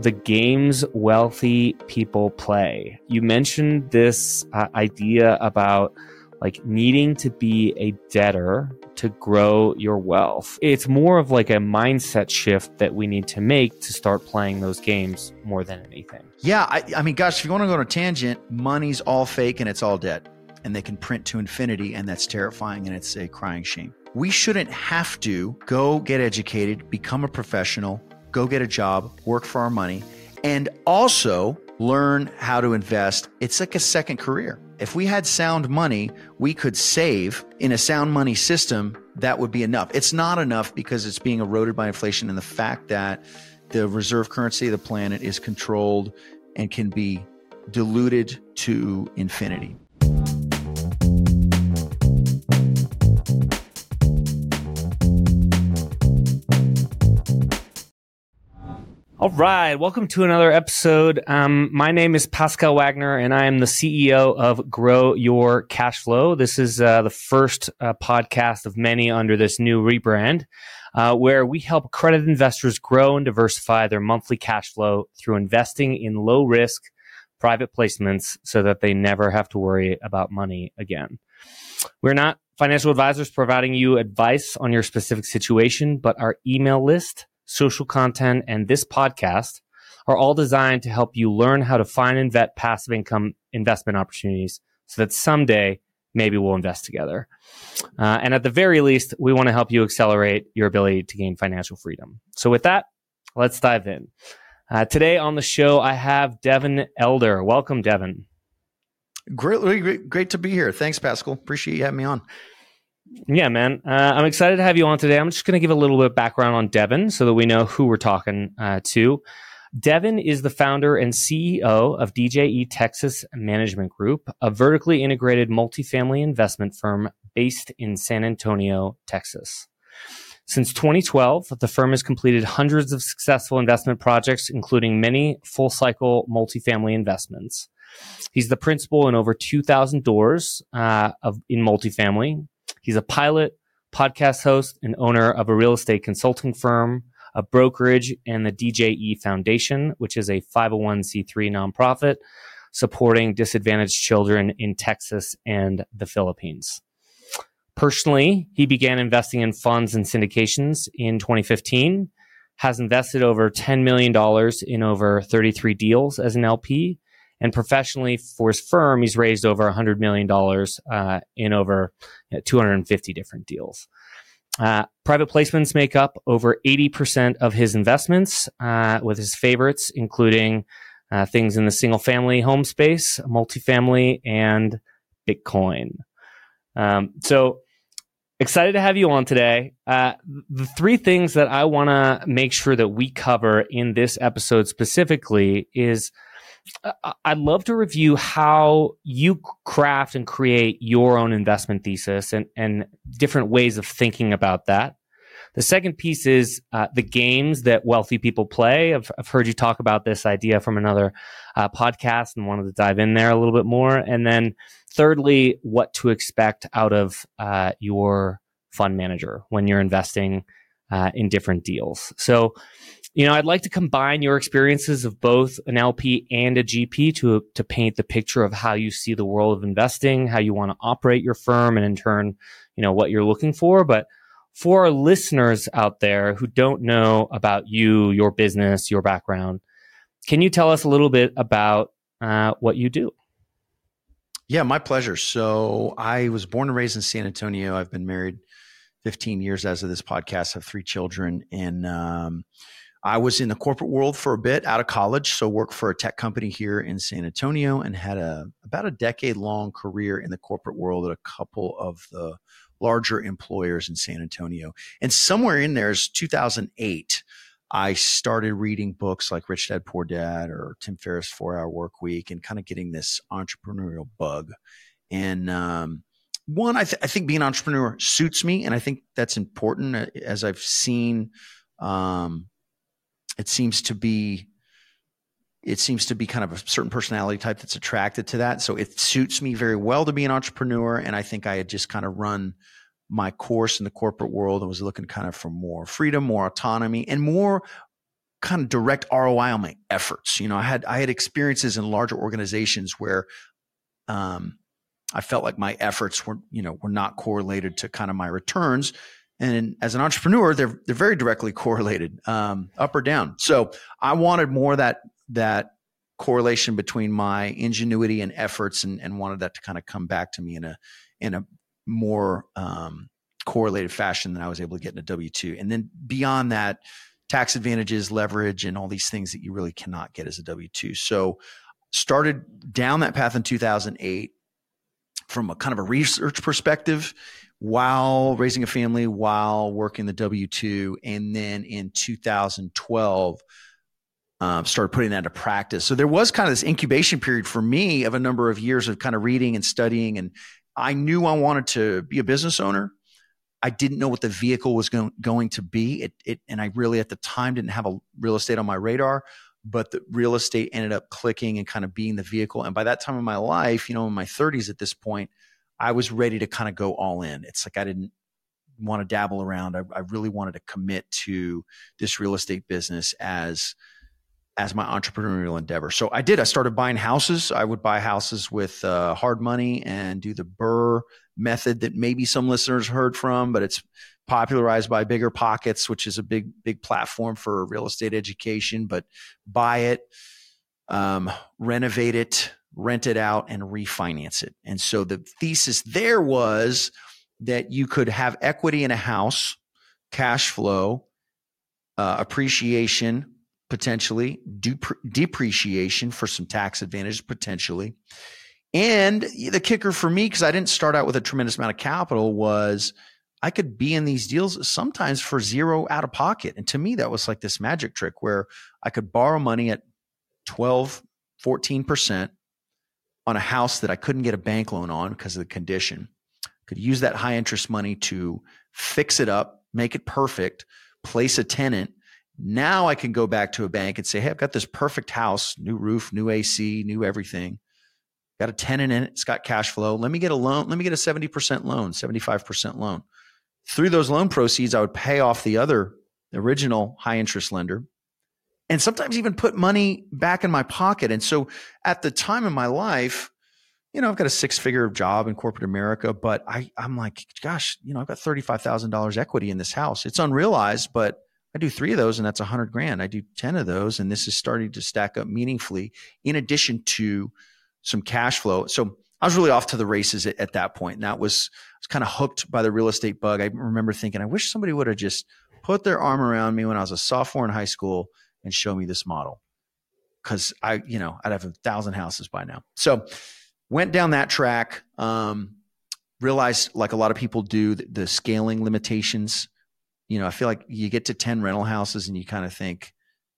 the games wealthy people play. You mentioned this uh, idea about like needing to be a debtor to grow your wealth. It's more of like a mindset shift that we need to make to start playing those games more than anything. Yeah. I, I mean, gosh, if you want to go on a tangent, money's all fake and it's all debt. And they can print to infinity, and that's terrifying and it's a crying shame. We shouldn't have to go get educated, become a professional, go get a job, work for our money, and also learn how to invest. It's like a second career. If we had sound money, we could save in a sound money system. That would be enough. It's not enough because it's being eroded by inflation and the fact that the reserve currency of the planet is controlled and can be diluted to infinity. All right, welcome to another episode. Um, my name is Pascal Wagner, and I am the CEO of Grow Your Cash Flow. This is uh, the first uh, podcast of many under this new rebrand, uh, where we help credit investors grow and diversify their monthly cash flow through investing in low risk private placements so that they never have to worry about money again. We're not financial advisors providing you advice on your specific situation, but our email list social content, and this podcast are all designed to help you learn how to find and vet passive income investment opportunities so that someday maybe we'll invest together. Uh, and at the very least, we want to help you accelerate your ability to gain financial freedom. So with that, let's dive in. Uh, today on the show, I have Devin Elder. Welcome, Devin. Great, great, great to be here. Thanks, Pascal. Appreciate you having me on. Yeah, man. Uh, I'm excited to have you on today. I'm just going to give a little bit of background on Devin so that we know who we're talking uh, to. Devin is the founder and CEO of DJE Texas Management Group, a vertically integrated multifamily investment firm based in San Antonio, Texas. Since 2012, the firm has completed hundreds of successful investment projects, including many full cycle multifamily investments. He's the principal in over 2,000 doors uh, of, in multifamily, He's a pilot, podcast host, and owner of a real estate consulting firm, a brokerage, and the DJE Foundation, which is a 501c3 nonprofit supporting disadvantaged children in Texas and the Philippines. Personally, he began investing in funds and syndications in 2015, has invested over $10 million in over 33 deals as an LP, and professionally for his firm, he's raised over $100 million uh, in over 250 different deals. Uh, private placements make up over 80% of his investments, uh, with his favorites including uh, things in the single family home space, multifamily, and Bitcoin. Um, so, excited to have you on today. Uh, the three things that I want to make sure that we cover in this episode specifically is I'd love to review how you craft and create your own investment thesis and, and different ways of thinking about that. The second piece is uh, the games that wealthy people play. I've, I've, heard you talk about this idea from another uh, podcast and wanted to dive in there a little bit more. And then, thirdly, what to expect out of uh, your fund manager when you're investing uh, in different deals. So, you know, I'd like to combine your experiences of both an LP and a GP to to paint the picture of how you see the world of investing, how you want to operate your firm, and in turn, you know, what you're looking for. But for our listeners out there who don't know about you, your business, your background, can you tell us a little bit about uh, what you do? Yeah, my pleasure. So I was born and raised in San Antonio. I've been married 15 years as of this podcast. Have three children, and um, I was in the corporate world for a bit out of college, so worked for a tech company here in San Antonio, and had a about a decade long career in the corporate world at a couple of the larger employers in San Antonio. And somewhere in there is 2008. I started reading books like Rich Dad Poor Dad or Tim Ferriss Four Hour Work Week, and kind of getting this entrepreneurial bug. And um, one, I, th- I, think being an entrepreneur suits me, and I think that's important. Uh, as I've seen, um, it seems to be it seems to be kind of a certain personality type that's attracted to that. So it suits me very well to be an entrepreneur, and I think I had just kind of run my course in the corporate world and was looking kind of for more freedom, more autonomy, and more kind of direct ROI on my efforts. You know, I had I had experiences in larger organizations where um, I felt like my efforts were, you know, were not correlated to kind of my returns. And as an entrepreneur, they're they're very directly correlated, um, up or down. So I wanted more that that correlation between my ingenuity and efforts, and, and wanted that to kind of come back to me in a in a more um, correlated fashion than I was able to get in a W two. And then beyond that, tax advantages, leverage, and all these things that you really cannot get as a W two. So started down that path in 2008 from a kind of a research perspective while raising a family, while working the W 2. And then in 2012, um, started putting that into practice. So there was kind of this incubation period for me of a number of years of kind of reading and studying. And I knew I wanted to be a business owner. I didn't know what the vehicle was going, to be. It, it, and I really at the time didn't have a real estate on my radar but the real estate ended up clicking and kind of being the vehicle. And by that time in my life, you know, in my 30s at this point, I was ready to kind of go all in. It's like I didn't want to dabble around. I, I really wanted to commit to this real estate business as as my entrepreneurial endeavor. So I did. I started buying houses. I would buy houses with uh, hard money and do the BRRRR method that maybe some listeners heard from, but it's popularized by BiggerPockets, which is a big, big platform for real estate education. But buy it, um, renovate it, rent it out, and refinance it. And so the thesis there was that you could have equity in a house, cash flow, uh, appreciation, potentially, depreciation for some tax advantage, potentially. And the kicker for me, because I didn't start out with a tremendous amount of capital, was I could be in these deals sometimes for zero out of pocket. And to me, that was like this magic trick where I could borrow money at 12, 14% on a house that I couldn't get a bank loan on because of the condition. Could use that high interest money to fix it up, make it perfect, place a tenant. Now I can go back to a bank and say, Hey, I've got this perfect house, new roof, new AC, new everything. Got a tenant in it. It's got cash flow. Let me get a loan. Let me get a 70% loan, 75% loan through those loan proceeds, I would pay off the other original high interest lender and sometimes even put money back in my pocket. And so at the time in my life, you know, I've got a six figure job in corporate America, but I, I'm like, gosh, you know, I've got $35,000 equity in this house. It's unrealized, but I do three of those and that's a hundred grand. I do 10 of those and this is starting to stack up meaningfully in addition to some cash flow. So I was really off to the races at, at that point. And that was, was kind of hooked by the real estate bug. I remember thinking, I wish somebody would have just put their arm around me when I was a sophomore in high school and show me this model. Cause I, you know, I'd have a thousand houses by now. So went down that track. Um, realized like a lot of people do the, the scaling limitations. You know, I feel like you get to 10 rental houses and you kind of think,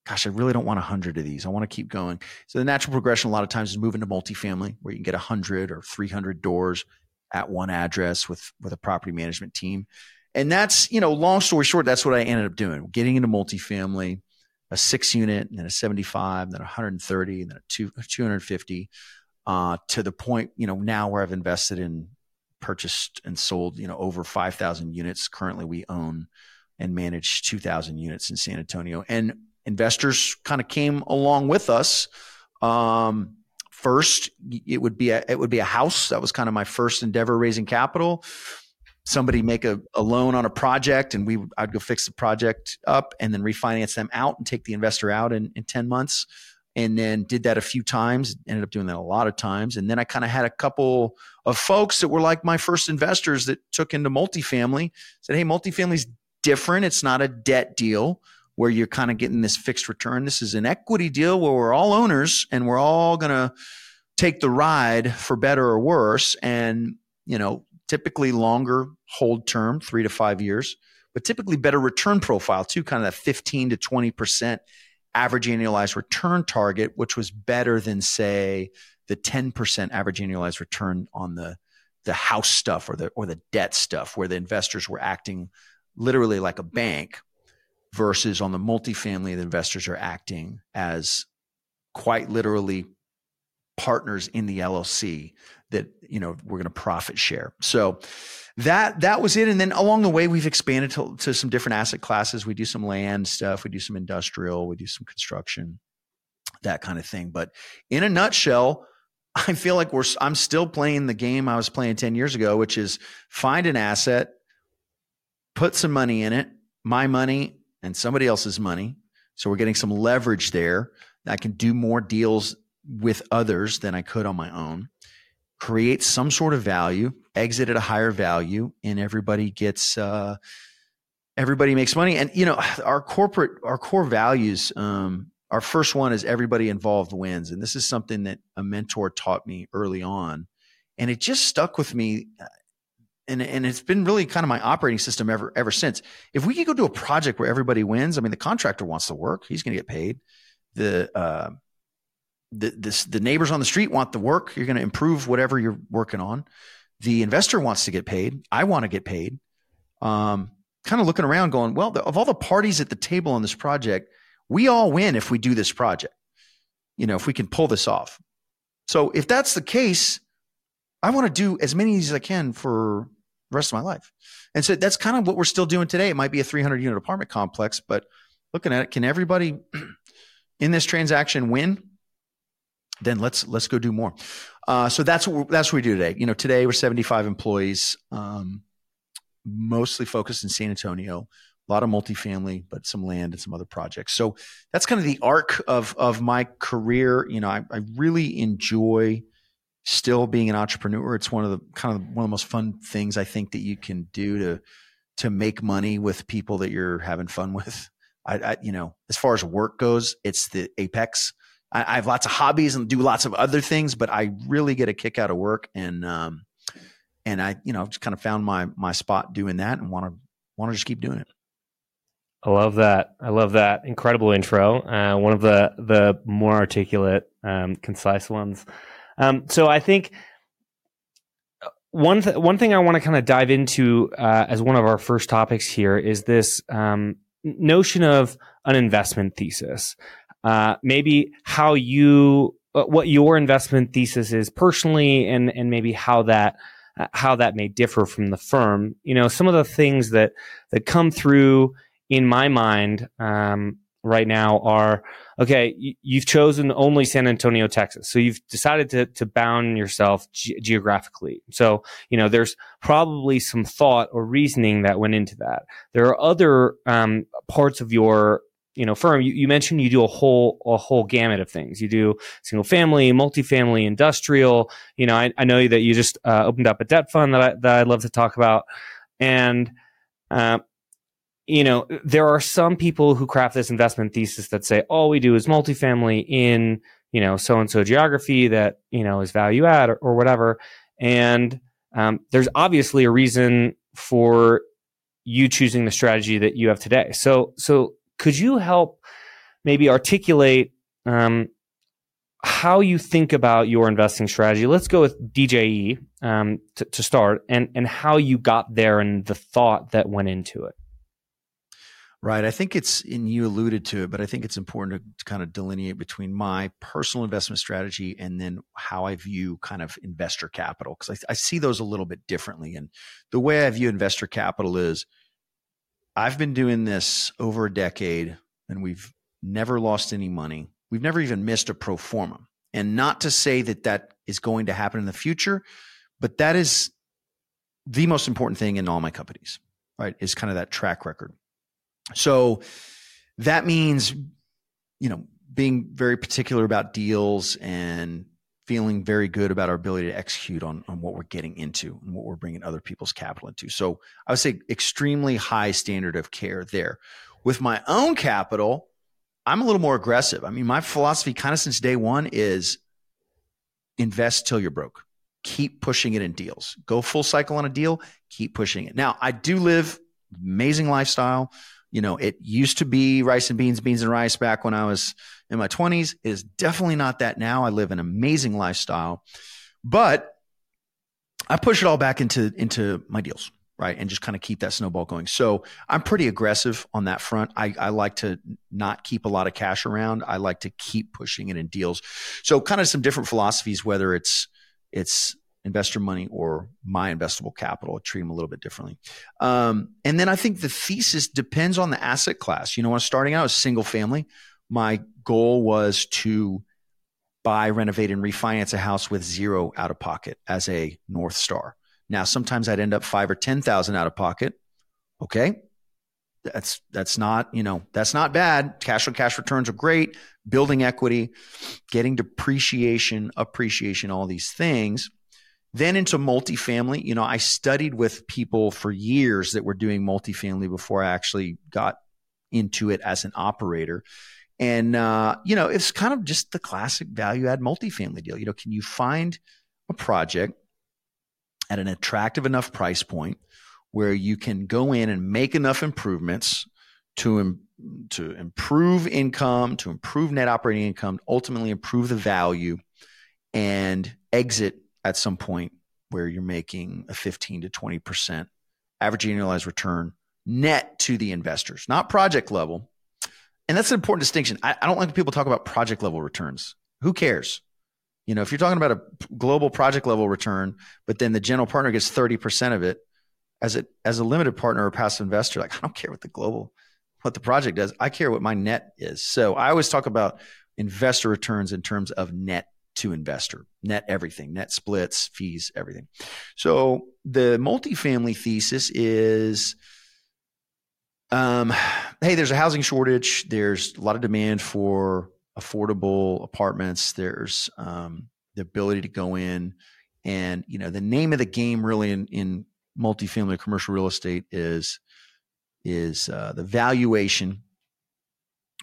gosh, I really don't want a hundred of these. I want to keep going. So the natural progression a lot of times is moving to multifamily where you can get a hundred or 300 doors at one address with, with a property management team. And that's, you know, long story short, that's what I ended up doing, getting into multifamily, a six unit and then a 75, then a 130, and then a two, 250, uh, to the point, you know, now where I've invested in purchased and sold, you know, over 5,000 units. Currently we own and manage 2,000 units in San Antonio. And investors kind of came along with us. Um, first, it would be a, it would be a house. That was kind of my first endeavor raising capital. Somebody make a, a loan on a project, and we I'd go fix the project up, and then refinance them out and take the investor out in, in ten months. And then did that a few times. Ended up doing that a lot of times. And then I kind of had a couple of folks that were like my first investors that took into multifamily. Said, "Hey, multifamily's different. It's not a debt deal." Where you're kind of getting this fixed return. This is an equity deal where we're all owners and we're all going to take the ride for better or worse. And, you know, typically longer hold term, three to five years, but typically better return profile too, kind of that 15 to 20% average annualized return target, which was better than say the 10% average annualized return on the, the house stuff or the, or the debt stuff where the investors were acting literally like a bank versus on the multifamily, the investors are acting as quite literally partners in the LLC that you know we're going to profit share. So that that was it. And then along the way, we've expanded to, to some different asset classes. We do some land stuff, we do some industrial, we do some construction, that kind of thing. But in a nutshell, I feel like we're I'm still playing the game I was playing 10 years ago, which is find an asset, put some money in it, my money and somebody else's money. So we're getting some leverage there. I can do more deals with others than I could on my own. Create some sort of value, exit at a higher value, and everybody gets uh, everybody makes money. And you know, our corporate our core values um, our first one is everybody involved wins. And this is something that a mentor taught me early on. And it just stuck with me. And, and it's been really kind of my operating system ever ever since. If we could go to a project where everybody wins, I mean, the contractor wants to work; he's going to get paid. The uh, the this, the neighbors on the street want the work. You're going to improve whatever you're working on. The investor wants to get paid. I want to get paid. Um, kind of looking around, going, well, the, of all the parties at the table on this project, we all win if we do this project. You know, if we can pull this off. So if that's the case, I want to do as many as I can for rest of my life. And so that's kind of what we're still doing today. It might be a 300 unit apartment complex, but looking at it, can everybody in this transaction win? Then let's let's go do more. Uh, so that's what that's what we do today. You know, today we're 75 employees, um, mostly focused in San Antonio a lot of multifamily, but some land and some other projects. So that's kind of the arc of of my career. You know, I, I really enjoy still being an entrepreneur. It's one of the kind of one of the most fun things I think that you can do to to make money with people that you're having fun with. I, I you know, as far as work goes, it's the apex. I, I, have lots of hobbies and do lots of other things, but I really get a kick out of work and um and I you know I've just kind of found my my spot doing that and want to want to just keep doing it. I love that. I love that incredible intro. Uh, one of the the more articulate, um, concise ones. Um, so I think uh, one th- one thing I want to kind of dive into uh, as one of our first topics here is this um, notion of an investment thesis. Uh, maybe how you uh, what your investment thesis is personally, and and maybe how that uh, how that may differ from the firm. You know, some of the things that that come through in my mind um, right now are okay. You've chosen only San Antonio, Texas, so you've decided to to bound yourself ge- geographically. So you know there's probably some thought or reasoning that went into that. There are other um, parts of your you know firm you, you, mentioned you do a whole a whole gamut of things you do single family multifamily industrial you know i, I know that you just uh, opened up a debt fund that, I, that i'd love to talk about and uh, you know, there are some people who craft this investment thesis that say all we do is multifamily in, you know, so and so geography that, you know, is value add or, or whatever. And um, there's obviously a reason for you choosing the strategy that you have today. So, so could you help maybe articulate um, how you think about your investing strategy? Let's go with DJE um, to, to start, and and how you got there and the thought that went into it. Right. I think it's, and you alluded to it, but I think it's important to, to, kind of delineate between my personal investment strategy and then how I view kind of investor capital, because I, I, see those a little bit differently. And the way I view investor capital is I've been doing this over a decade and we've never lost any money. We've never even missed a pro forma. And not to say that that is going to happen in the future, but that is the most important thing in all my companies, right? Is kind of that track record. So that means, you know, being very particular about deals and feeling very good about our ability to execute on, on what we're getting into and what we're bringing other people's capital into. So I would say extremely high standard of care there. With my own capital, I'm a little more aggressive. I mean, my philosophy kind of since day one is invest till you're broke. Keep pushing it in deals. Go full cycle on a deal, keep pushing it. Now, I do live amazing lifestyle you know, it used to be rice and beans, beans and rice back when I was in my 20s. It is definitely not that now. I live an amazing lifestyle, but I push it all back into into my deals, right? And just kind of keep that snowball going. So I'm pretty aggressive on that front. I, I like to not keep a lot of cash around. I like to keep pushing it in deals. So kind of some different philosophies, whether it's it's investor money or my investable capital. I treat them a little bit differently. Um, and then I think the thesis depends on the asset class. You know, when I was starting out as single family, my goal was to buy, renovate, and refinance a house with zero out of pocket as a North Star. Now, sometimes I'd end up five or 10,000 out of pocket. Okay. That's, that's not, you know, that's not bad. Cash on cash returns are great. Building equity, getting depreciation, appreciation, all these things then into multifamily, you know, I studied with people for years that were doing multifamily before I actually got into it as an operator. And, uh, you know, it's kind of just the classic value add multifamily deal. You know, can you find a project at an attractive enough price point where you can go in and make enough improvements to, to improve income, to improve net operating income, ultimately improve the value and exit at some point where you're making a 15 to 20% average annualized return net to the investors, not project level. And that's an important distinction. I, I don't like people talk about project level returns. Who cares? You know, if you're talking about a global project level return, but then the general partner gets 30% of it as a, as a limited partner or passive investor, like I don't care what the global, what the project does. I care what my net is. So I always talk about investor returns in terms of net to investor, net everything, net splits, fees, everything. So the multifamily thesis is um, hey, there's a housing shortage. There's a lot of demand for affordable apartments. There's um, the ability to go in and, you know, the name of the game really in, in multifamily commercial real estate is is uh, the valuation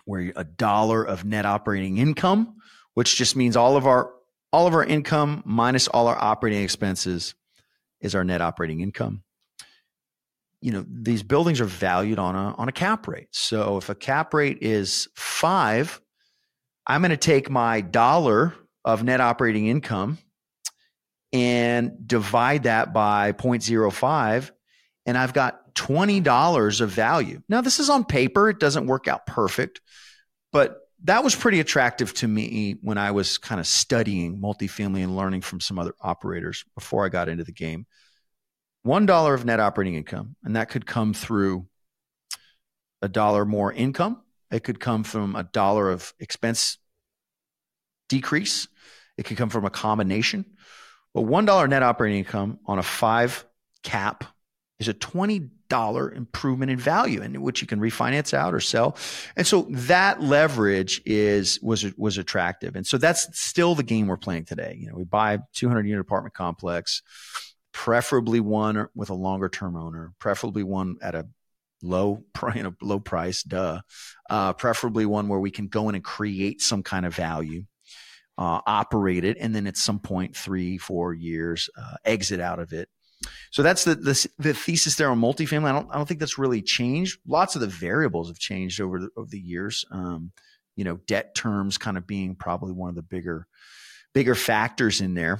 where a dollar of net operating income which just means all of our all of our income minus all our operating expenses is our net operating income. You know, these buildings are valued on a on a cap rate. So if a cap rate is 5, I'm going to take my dollar of net operating income and divide that by 0.05 and I've got $20 of value. Now this is on paper, it doesn't work out perfect, but that was pretty attractive to me when I was kind of studying multifamily and learning from some other operators before I got into the game. One dollar of net operating income, and that could come through a dollar more income. It could come from a dollar of expense decrease. It could come from a combination. But one dollar net operating income on a five cap is a twenty dollar improvement in value in which you can refinance out or sell. And so that leverage is was was attractive. And so that's still the game we're playing today. You know, we buy 200 unit apartment complex, preferably one with a longer term owner, preferably one at a low you know, low price, duh. Uh, preferably one where we can go in and create some kind of value. Uh, operate it, and then at some point, three, four years, uh, exit out of it so that's the, the, the thesis there on multifamily. I don't I don't think that's really changed. Lots of the variables have changed over the, over the years. Um, you know, debt terms kind of being probably one of the bigger bigger factors in there.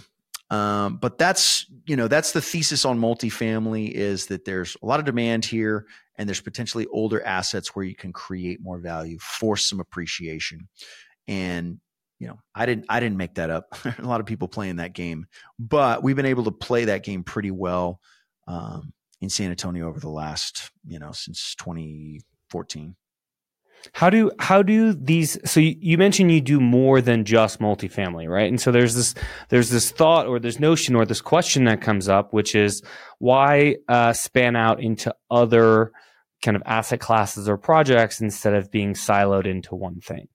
Um, but that's you know that's the thesis on multifamily is that there's a lot of demand here and there's potentially older assets where you can create more value, force some appreciation, and you know, I didn't I didn't make that up. a lot of people playing that game, but we've been able to play that game pretty well um, in San Antonio over the last you know since 2014. How do how do these? So you, mentioned you do more than just multifamily, right? And so there's this there's this thought or this notion or this question that comes up, which is why uh, span out into other kind of asset classes or projects instead of being siloed into one thing?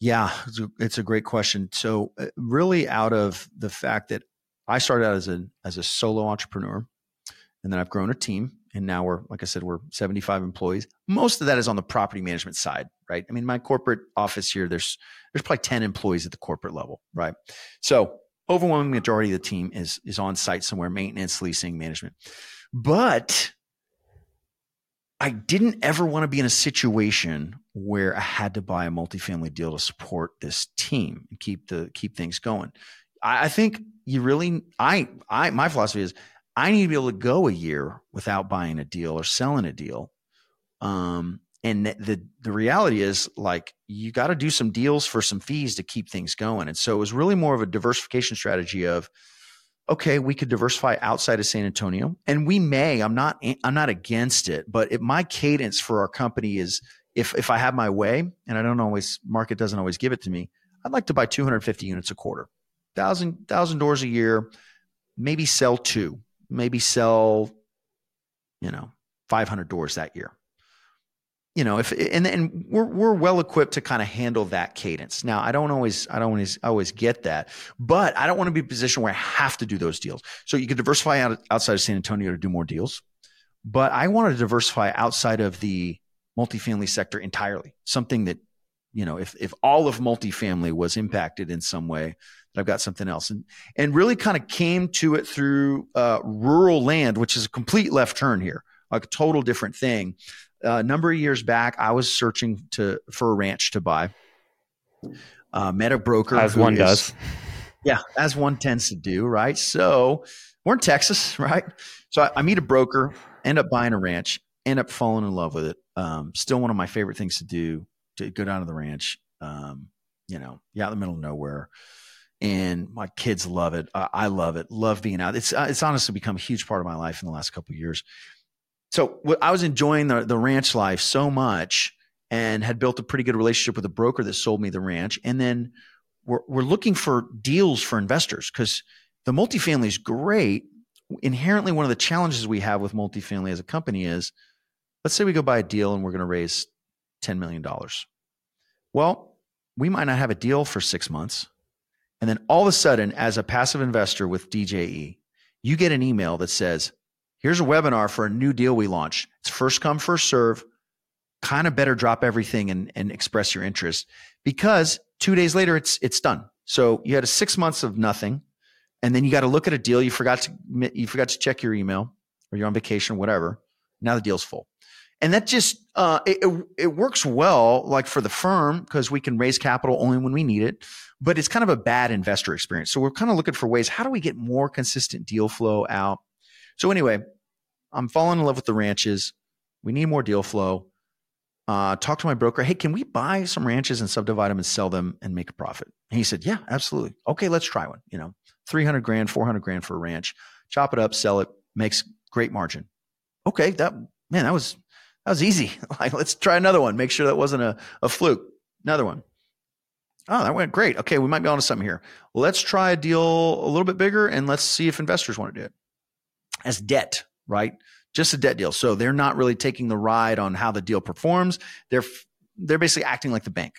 Yeah, it's a, it's a great question. So, uh, really, out of the fact that I started out as a as a solo entrepreneur, and then I've grown a team, and now we're like I said, we're seventy five employees. Most of that is on the property management side, right? I mean, my corporate office here, there's there's probably ten employees at the corporate level, right? So, overwhelming majority of the team is is on site somewhere, maintenance, leasing, management. But I didn't ever want to be in a situation where I had to buy a multifamily deal to support this team and keep the keep things going. I, I think you really I I my philosophy is I need to be able to go a year without buying a deal or selling a deal. Um, and the the reality is like you got to do some deals for some fees to keep things going. And so it was really more of a diversification strategy of okay, we could diversify outside of San Antonio, and we may. I'm not. I'm not against it, but it, my cadence for our company is if if I have my way, and I don't always market doesn't always give it to me. I'd like to buy 250 units a quarter, thousand thousand doors a year, maybe sell two, maybe sell, you know, 500 doors that year you know, if and and we're we're well equipped to kind of handle that cadence. Now, I don't always I don't always always get that, but I don't want to be a position where I have to do those deals. So you could diversify out, outside of San Antonio to do more deals, but I want to diversify outside of the multifamily sector entirely. Something that you know, if if all of multifamily was impacted in some way, that I've got something else, and and really kind of came to it through uh, rural land, which is a complete left turn here, like a total different thing a number of years back, I was searching to for a ranch to buy. Uh, met a broker, as one is, does. Yeah, as one tends to do, right? So we're in Texas, right? So I, I, meet a broker, end up buying a ranch, end up falling in love with it. Um, still one of my favorite things to do to go down to the ranch. Um, you know, yeah, in the middle of nowhere. And my kids love it. I, I love it. Love being out. It's uh, it's honestly become a huge part of my life in the last couple of years so I was enjoying the, the ranch life so much and had built a pretty good relationship with a broker that sold me the ranch. And then we're, we're looking for deals for investors because the multifamily is great. Inherently, one of the challenges we have with multifamily as a company is let's say we go buy a deal and we're going to raise $10 million. Well, we might not have a deal for six months. And then all of a sudden, as a passive investor with DJE, you get an email that says, Here's a webinar for a new deal we launched. It's first come, first serve. Kind of better drop everything and, and express your interest because two days later it's it's done. So you had a six months of nothing, and then you got to look at a deal. You forgot to you forgot to check your email, or you're on vacation, or whatever. Now the deal's full, and that just uh, it, it, it works well, like for the firm because we can raise capital only when we need it. But it's kind of a bad investor experience. So we're kind of looking for ways. How do we get more consistent deal flow out? So anyway, I'm falling in love with the ranches. We need more deal flow. Uh, talk to my broker. Hey, can we buy some ranches and subdivide them and sell them and make a profit? And he said, Yeah, absolutely. Okay, let's try one. You know, 300 grand, 400 grand for a ranch. Chop it up, sell it, makes great margin. Okay, that man, that was that was easy. like, let's try another one. Make sure that wasn't a, a fluke. Another one. Oh, that went great. Okay, we might be onto something here. Let's try a deal a little bit bigger and let's see if investors want to do it as debt, right? Just a debt deal. So they're not really taking the ride on how the deal performs. They're they're basically acting like the bank.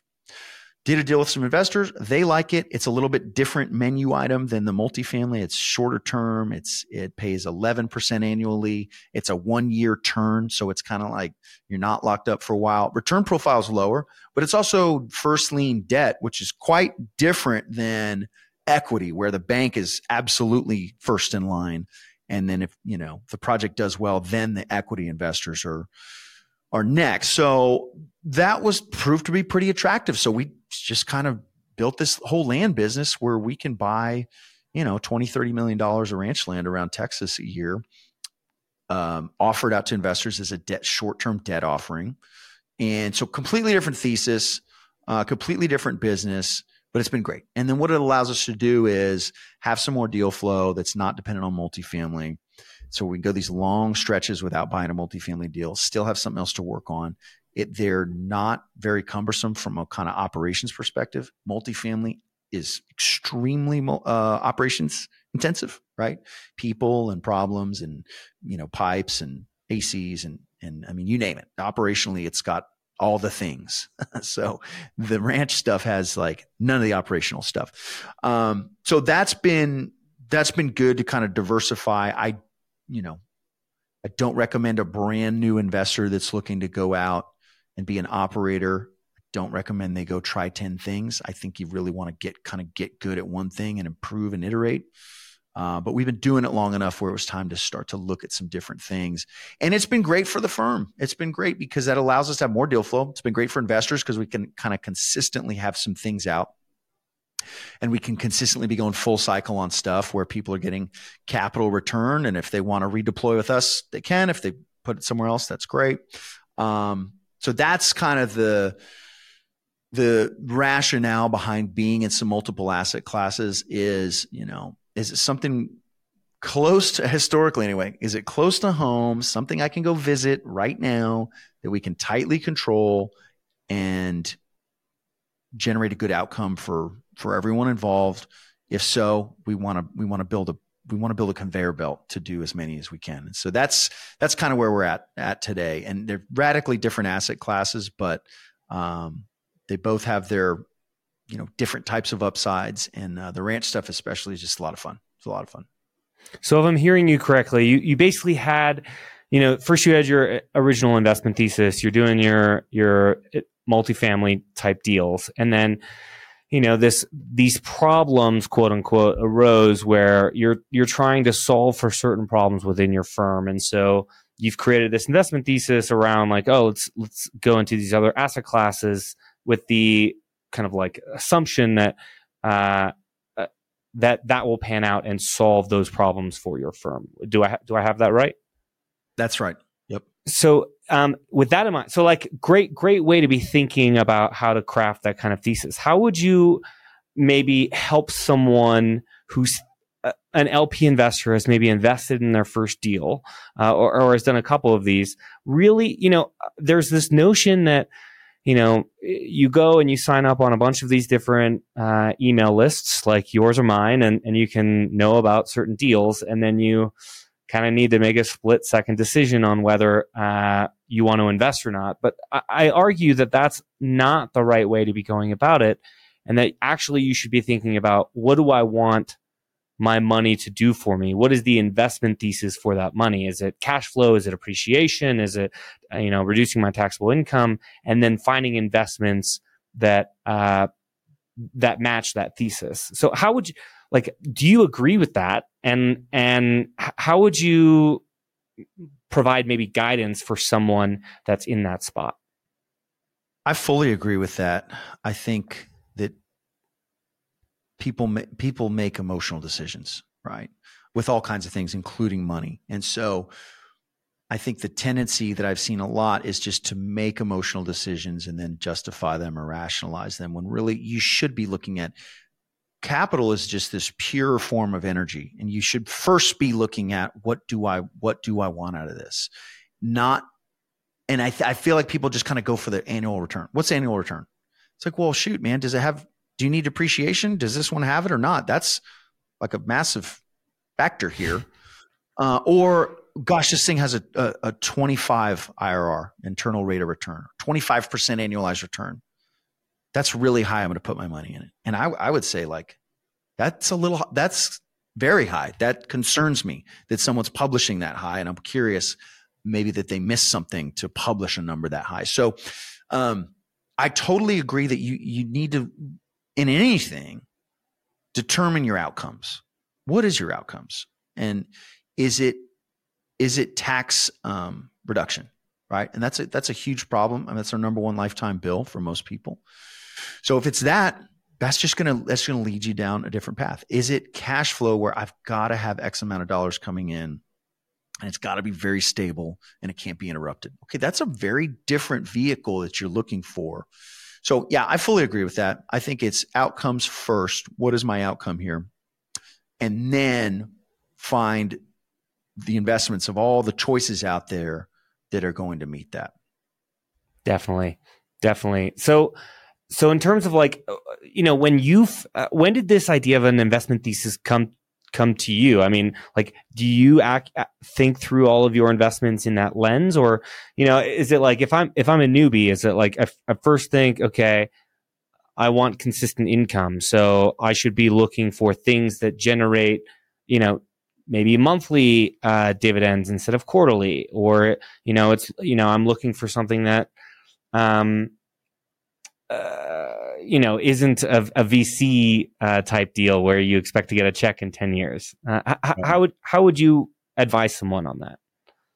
Did a deal with some investors. They like it. It's a little bit different menu item than the multifamily. It's shorter term. It's it pays 11% annually. It's a one year turn. So it's kind of like you're not locked up for a while. Return profile is lower, but it's also first lien debt, which is quite different than equity, where the bank is absolutely first in line and then if you know the project does well then the equity investors are are next. So that was proved to be pretty attractive. So we just kind of built this whole land business where we can buy you know 20 30 million dollars of ranch land around texas a year um, offered out to investors as a debt short-term debt offering. And so completely different thesis uh, completely different business but it's been great. And then what it allows us to do is have some more deal flow that's not dependent on multifamily. So we can go these long stretches without buying a multifamily deal, still have something else to work on. It, they're not very cumbersome from a kind of operations perspective. Multifamily is extremely uh, operations intensive, right? People and problems and, you know, pipes and ACs and, and I mean, you name it. Operationally, it's got all the things. so the ranch stuff has like none of the operational stuff. Um, so that's been that's been good to kind of diversify. I, you know, I don't recommend a brand new investor that's looking to go out and be an operator. I don't recommend they go try 10 things. I think you really want to get kind of get good at one thing and improve and iterate. Uh, but we've been doing it long enough where it was time to start to look at some different things. And it's been great for the firm. It's been great because that allows us to have more deal flow. It's been great for investors because we can kind of consistently have some things out. and we can consistently be going full cycle on stuff where people are getting capital return. And if they want to redeploy with us, they can. If they put it somewhere else, that's great. Um, so that's kind of the the rationale behind being in some multiple asset classes is, you know, is it something close to historically anyway? Is it close to home, something I can go visit right now that we can tightly control and generate a good outcome for for everyone involved? If so, we want to we want to build a we want to build a conveyor belt to do as many as we can. And so that's that's kind of where we're at at today. And they're radically different asset classes, but um, they both have their you know different types of upsides. And uh, the ranch stuff, especially, is just a lot of fun. It's a lot of fun. So if I'm hearing you correctly, you you basically had you know first you had your original investment thesis. You're doing your your multifamily type deals, and then you know this these problems quote unquote arose where you're you're trying to solve for certain problems within your firm and so you've created this investment thesis around like oh let's let's go into these other asset classes with the kind of like assumption that uh, uh, that that will pan out and solve those problems for your firm do i ha- do i have that right that's right yep so um, with that in mind, so like great, great way to be thinking about how to craft that kind of thesis. How would you maybe help someone who's uh, an LP investor has maybe invested in their first deal uh, or, or has done a couple of these? Really, you know, there's this notion that you know you go and you sign up on a bunch of these different uh, email lists like yours or mine, and and you can know about certain deals, and then you kind of need to make a split second decision on whether uh, you want to invest or not. But I, I argue that that's not the right way to be going about it. And that actually you should be thinking about what do I want my money to do for me? What is the investment thesis for that money? Is it cash flow? Is it appreciation? Is it, uh, you know, reducing my taxable income? And then finding investments that, uh, that match that thesis. So how would you, like, do you agree with that? And, and how would you provide maybe guidance for someone that's in that spot? I fully agree with that. I think that people people make emotional decisions, right? With all kinds of things, including money. And so I think the tendency that I've seen a lot is just to make emotional decisions and then justify them or rationalize them when really you should be looking at capital is just this pure form of energy and you should first be looking at what do i what do i want out of this not and i, th- I feel like people just kind of go for the annual return what's annual return it's like well shoot man does it have do you need appreciation does this one have it or not that's like a massive factor here uh, or gosh this thing has a, a, a 25 irr internal rate of return 25% annualized return that's really high. I'm going to put my money in it. And I, I would say like, that's a little, that's very high. That concerns me that someone's publishing that high. And I'm curious maybe that they missed something to publish a number that high. So, um, I totally agree that you, you need to, in anything, determine your outcomes. What is your outcomes? And is it, is it tax, um, reduction? Right. And that's a, that's a huge problem. I mean, that's our number one lifetime bill for most people. So if it's that, that's just gonna that's gonna lead you down a different path. Is it cash flow where I've got to have X amount of dollars coming in, and it's got to be very stable and it can't be interrupted? Okay, that's a very different vehicle that you're looking for. So yeah, I fully agree with that. I think it's outcomes first. What is my outcome here? And then find the investments of all the choices out there that are going to meet that. Definitely. Definitely. So so in terms of like uh, you know when you uh, when did this idea of an investment thesis come come to you? I mean like do you act, think through all of your investments in that lens? Or you know is it like if i'm if i'm a newbie is it like I, first think okay i want consistent income so i should be looking for things that generate you know maybe monthly uh, dividends instead of quarterly? Or you know it's you know i'm looking for something that um uh, you know, isn't a, a VC uh, type deal where you expect to get a check in ten years. Uh, h- how would how would you advise someone on that?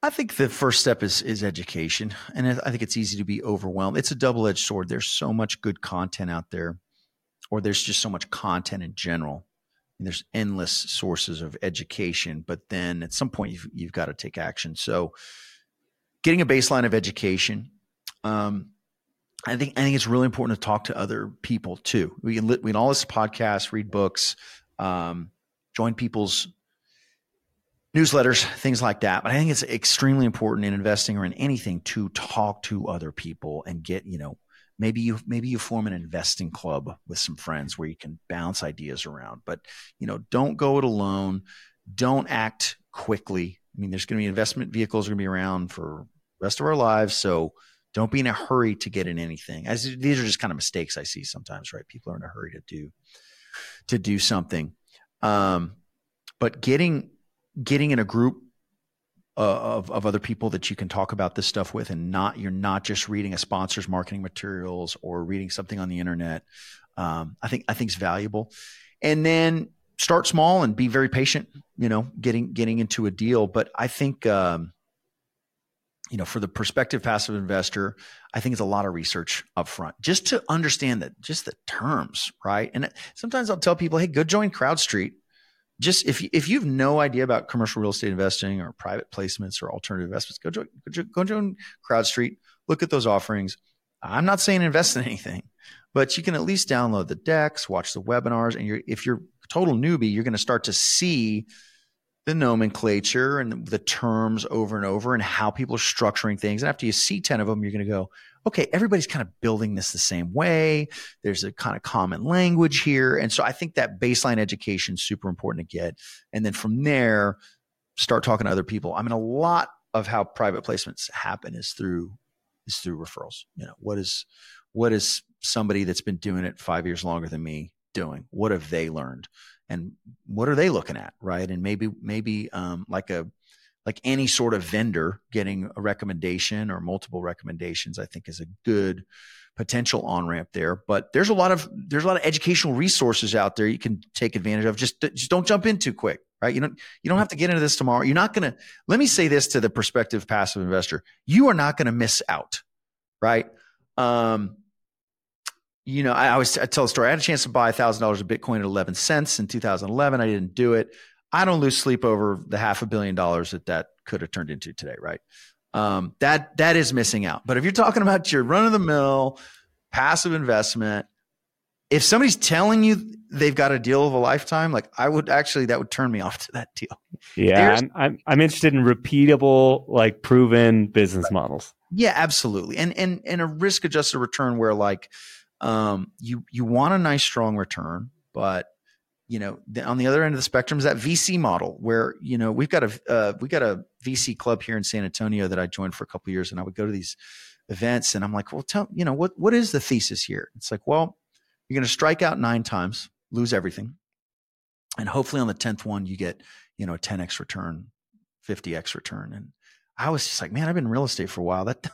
I think the first step is is education, and I think it's easy to be overwhelmed. It's a double edged sword. There's so much good content out there. or there's just so much content in general. And there's endless sources of education, but then at some point you've, you've got to take action. So, getting a baseline of education. Um, I think I think it's really important to talk to other people too. We can we can all listen to podcasts, read books, um, join people's newsletters, things like that. But I think it's extremely important in investing or in anything to talk to other people and get, you know, maybe you maybe you form an investing club with some friends where you can bounce ideas around. But, you know, don't go it alone. Don't act quickly. I mean, there's going to be investment vehicles going to be around for rest of our lives, so don't be in a hurry to get in anything. As these are just kind of mistakes I see sometimes, right? People are in a hurry to do to do something. Um, but getting getting in a group uh, of of other people that you can talk about this stuff with, and not you're not just reading a sponsor's marketing materials or reading something on the internet. Um, I think I think is valuable, and then start small and be very patient. You know, getting getting into a deal. But I think. Um, you know, for the prospective passive investor, I think it's a lot of research up front just to understand that just the terms, right? And sometimes I'll tell people, hey, go join CrowdStreet just if you, if you have no idea about commercial real estate investing or private placements or alternative investments, go join, go join CrowdStreet. Look at those offerings. I'm not saying invest in anything, but you can at least download the decks, watch the webinars, and you're if you're a total newbie, you're going to start to see the nomenclature and the terms over and over and how people are structuring things. And after you see 10 of them, you're going to go, okay, everybody's kind of building this the same way. There's a kind of common language here. And so I think that baseline education is super important to get. And then from there, start talking to other people. I mean, a lot of how private placements happen is through is through referrals. You know, what is what is somebody that's been doing it five years longer than me doing? What have they learned? And what are they looking at? Right. And maybe maybe um, like a like any sort of vendor getting a recommendation or multiple recommendations i think is a good potential on ramp there but there's a lot of there's a lot of educational resources out there you can take advantage of just just don't jump in too quick right you don't you don't have to get into this tomorrow you're not going to let me say this to the prospective passive investor you are not going to miss out right um you know, I always I tell a story. I had a chance to buy thousand dollars of Bitcoin at eleven cents in 2011. I didn't do it. I don't lose sleep over the half a billion dollars that that could have turned into today, right? Um, that that is missing out. But if you're talking about your run of the mill passive investment, if somebody's telling you they've got a deal of a lifetime, like I would actually, that would turn me off to that deal. Yeah, I'm, I'm, I'm interested in repeatable, like proven business models. Yeah, absolutely, and and and a risk adjusted return where like um, you you want a nice strong return, but you know, the, on the other end of the spectrum is that VC model where, you know, we've got a, uh, we got a VC club here in San Antonio that I joined for a couple years and I would go to these events and I'm like, well, tell, you know, what, what is the thesis here? It's like, well, you're going to strike out nine times, lose everything. And hopefully on the 10th one, you get, you know, a 10x return, 50x return. And I was just like, man, I've been in real estate for a while. That,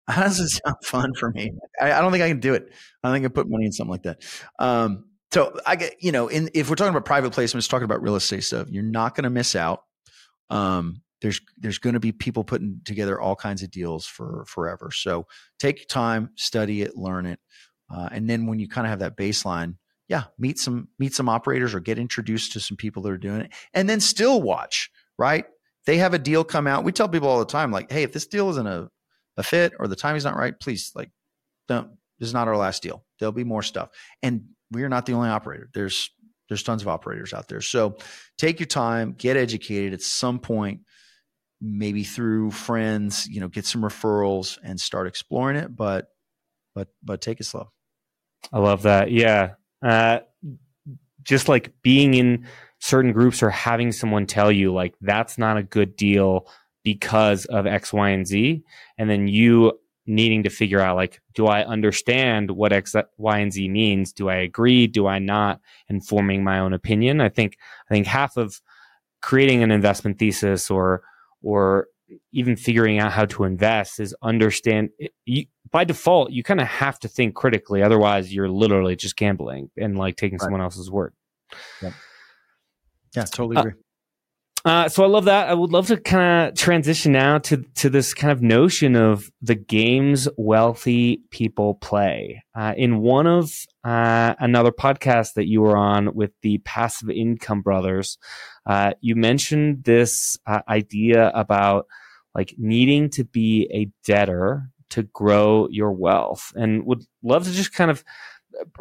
that doesn't sound fun for me. I, I, don't think I can do it. I don't think I put money in something like that. Um, so I get, you know, in, if we're talking about private placements, talking about real estate stuff, you're not going to miss out. Um, there's there's going to be people putting together all kinds of deals for forever. So take time, study it, learn it, uh, and then when you kind of have that baseline, yeah, meet some meet some operators or get introduced to some people that are doing it, and then still watch. Right? They have a deal come out. We tell people all the time, like, hey, if this deal isn't a a fit or the timing's not right, please like don't. This is not our last deal. There'll be more stuff, and we are not the only operator. There's there's tons of operators out there. So take your time, get educated at some point, maybe through friends, you know, get some referrals and start exploring it. But but but take it slow. I love that. Yeah. Uh, just like being in certain groups or having someone tell you like that's not a good deal because of X, Y, and Z. And then you needing to figure out like do i understand what x y and z means? Do i agree? Do i not? And forming my own opinion. I think i think half of creating an investment thesis or or even figuring out how to invest is understand you, by default you kind of have to think critically otherwise you're literally just gambling and like taking right. someone else's word. Yeah, yeah totally uh, agree. uh, uh, so I love that. I would love to kind of transition now to to this kind of notion of the games wealthy people play. Uh, in one of uh, another podcast that you were on with the Passive Income Brothers. Uh, you mentioned this uh, idea about like needing to be a debtor to grow your wealth, and would love to just kind of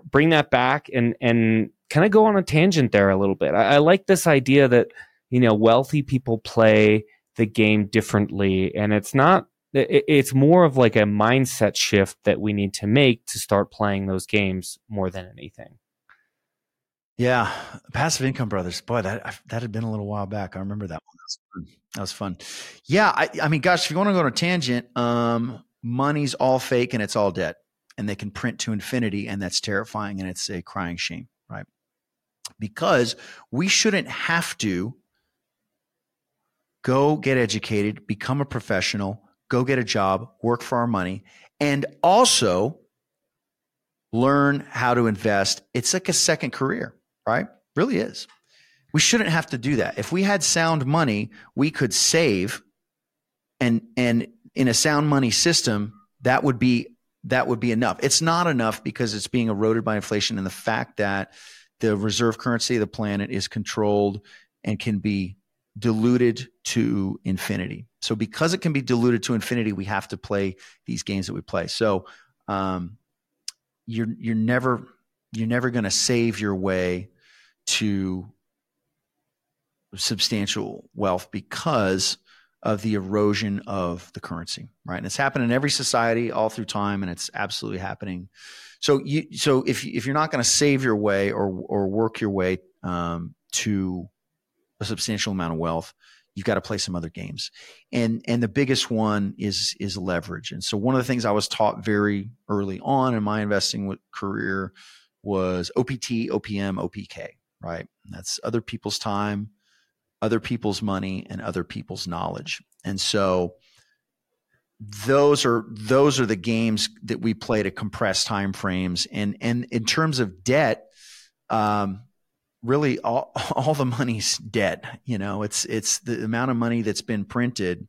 bring that back and and kind of go on a tangent there a little bit. I, I like this idea that you know wealthy people play the game differently, and it's not it's more of like a mindset shift that we need to make to start playing those games more than anything. Yeah, passive income brothers. Boy, that that had been a little while back. I remember that one. That was fun. That was fun. Yeah, I, I mean, gosh, if you want to go on a tangent, um, money's all fake and it's all debt, and they can print to infinity, and that's terrifying and it's a crying shame, right? Because we shouldn't have to go get educated, become a professional go get a job, work for our money, and also learn how to invest. It's like a second career, right? Really is. We shouldn't have to do that. If we had sound money, we could save and and in a sound money system, that would be that would be enough. It's not enough because it's being eroded by inflation and the fact that the reserve currency of the planet is controlled and can be diluted to infinity. So because it can be diluted to infinity, we have to play these games that we play. So um, you're you're never you're never going to save your way to substantial wealth because of the erosion of the currency, right? And it's happened in every society all through time, and it's absolutely happening. So you so if if you're not going to save your way or or work your way um, to a substantial amount of wealth, you've got to play some other games. And and the biggest one is is leverage. And so one of the things I was taught very early on in my investing career was OPT, OPM, OPK, right? That's other people's time, other people's money, and other people's knowledge. And so those are those are the games that we play to compress time frames. And and in terms of debt, um, really all, all the money's dead. You know, it's it's the amount of money that's been printed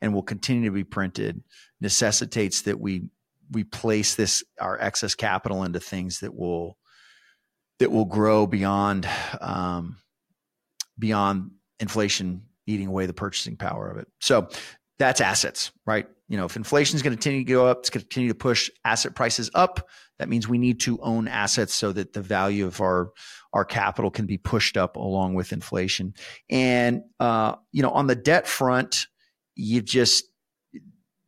and will continue to be printed necessitates that we we place this our excess capital into things that will that will grow beyond um, beyond inflation eating away the purchasing power of it. So that's assets, right? You know, if inflation is going to continue to go up, it's going to continue to push asset prices up. That means we need to own assets so that the value of our our capital can be pushed up along with inflation. And uh, you know, on the debt front, you just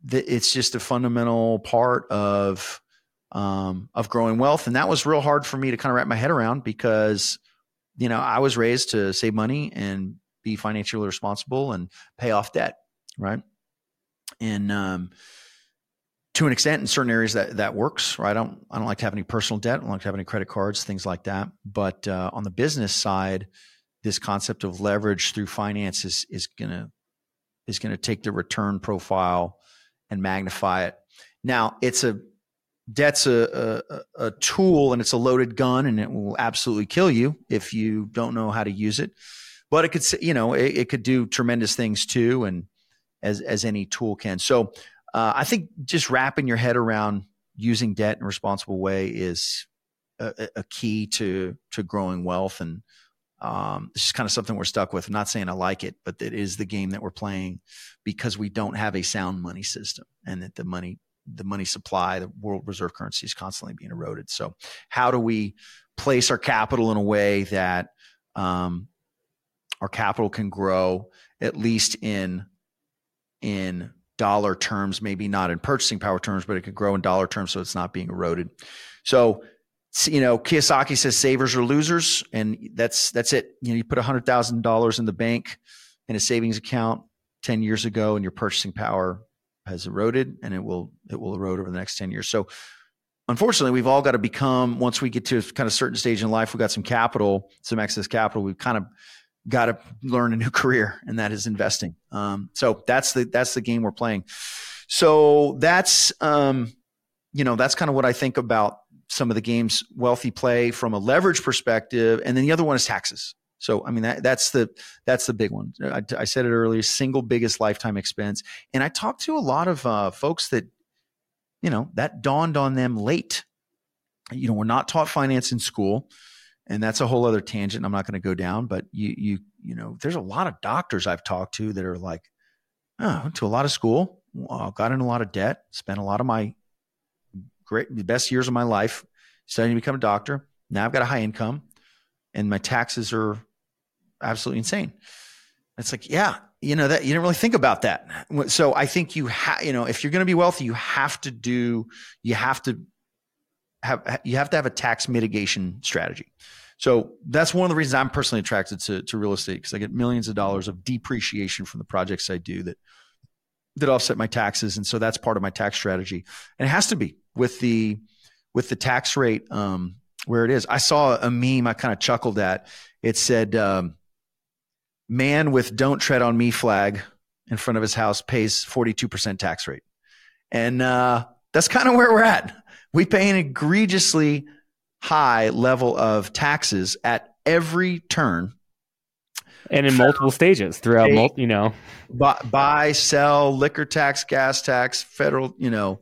it's just a fundamental part of um, of growing wealth, and that was real hard for me to kind of wrap my head around because you know I was raised to save money and be financially responsible and pay off debt, right? And um, to an extent in certain areas that that works right? I don't i don't like to have any personal debt. I don't like to have any credit cards things like that. But uh, on the business side this concept of leverage through finance is is gonna is gonna take the return profile and magnify it. Now it's a debt's a, a, a tool and it's a loaded gun and it will absolutely kill you if you don't know how to use it. But it could you know it, it could do tremendous things too. And as as any tool can so uh, I think just wrapping your head around using debt in a responsible way is a, a key to to growing wealth, and um, it's just kind of something we're stuck with. I'm not saying I like it, but it is the game that we're playing because we don't have a sound money system, and that the money the money supply, the world reserve currency is constantly being eroded. So, how do we place our capital in a way that um, our capital can grow at least in in dollar terms, maybe not in purchasing power terms, but it could grow in dollar terms so it's not being eroded. So, you know, Kiyosaki says savers are losers, and that's that's it. You know, you put hundred thousand dollars in the bank in a savings account ten years ago, and your purchasing power has eroded, and it will it will erode over the next ten years. So, unfortunately, we've all got to become once we get to kind of certain stage in life, we've got some capital, some excess capital. We've kind of got to learn a new career, and that is investing. Um, so that's the that's the game we're playing. So that's um, you know that's kind of what I think about some of the games wealthy play from a leverage perspective, and then the other one is taxes. So I mean that that's the that's the big one. I, I said it earlier, single biggest lifetime expense, and I talked to a lot of uh, folks that you know that dawned on them late you know, we're not taught finance in school, and that's a whole other tangent. I'm not going to go down, but you you you know, there's a lot of doctors I've talked to that are like, oh, went to a lot of school, uh, got in a lot of debt, spent a lot of my great the best years of my life studying to become a doctor. Now I've got a high income, and my taxes are absolutely insane. It's like, yeah, you know that you didn't really think about that. So I think you have, you know, if you're going to be wealthy, you have to do, you have to have, you have to have a tax mitigation strategy. So that's one of the reasons I'm personally attracted to, to real estate because I get millions of dollars of depreciation from the projects I do that that offset my taxes, and so that's part of my tax strategy. And it has to be with the with the tax rate um, where it is. I saw a meme I kind of chuckled at. It said. Um, man with don't tread on me flag in front of his house pays 42% tax rate. And uh, that's kind of where we're at. We pay an egregiously high level of taxes at every turn. And in multiple stages throughout, multi, you know, buy, buy, sell, liquor tax, gas tax, federal, you know,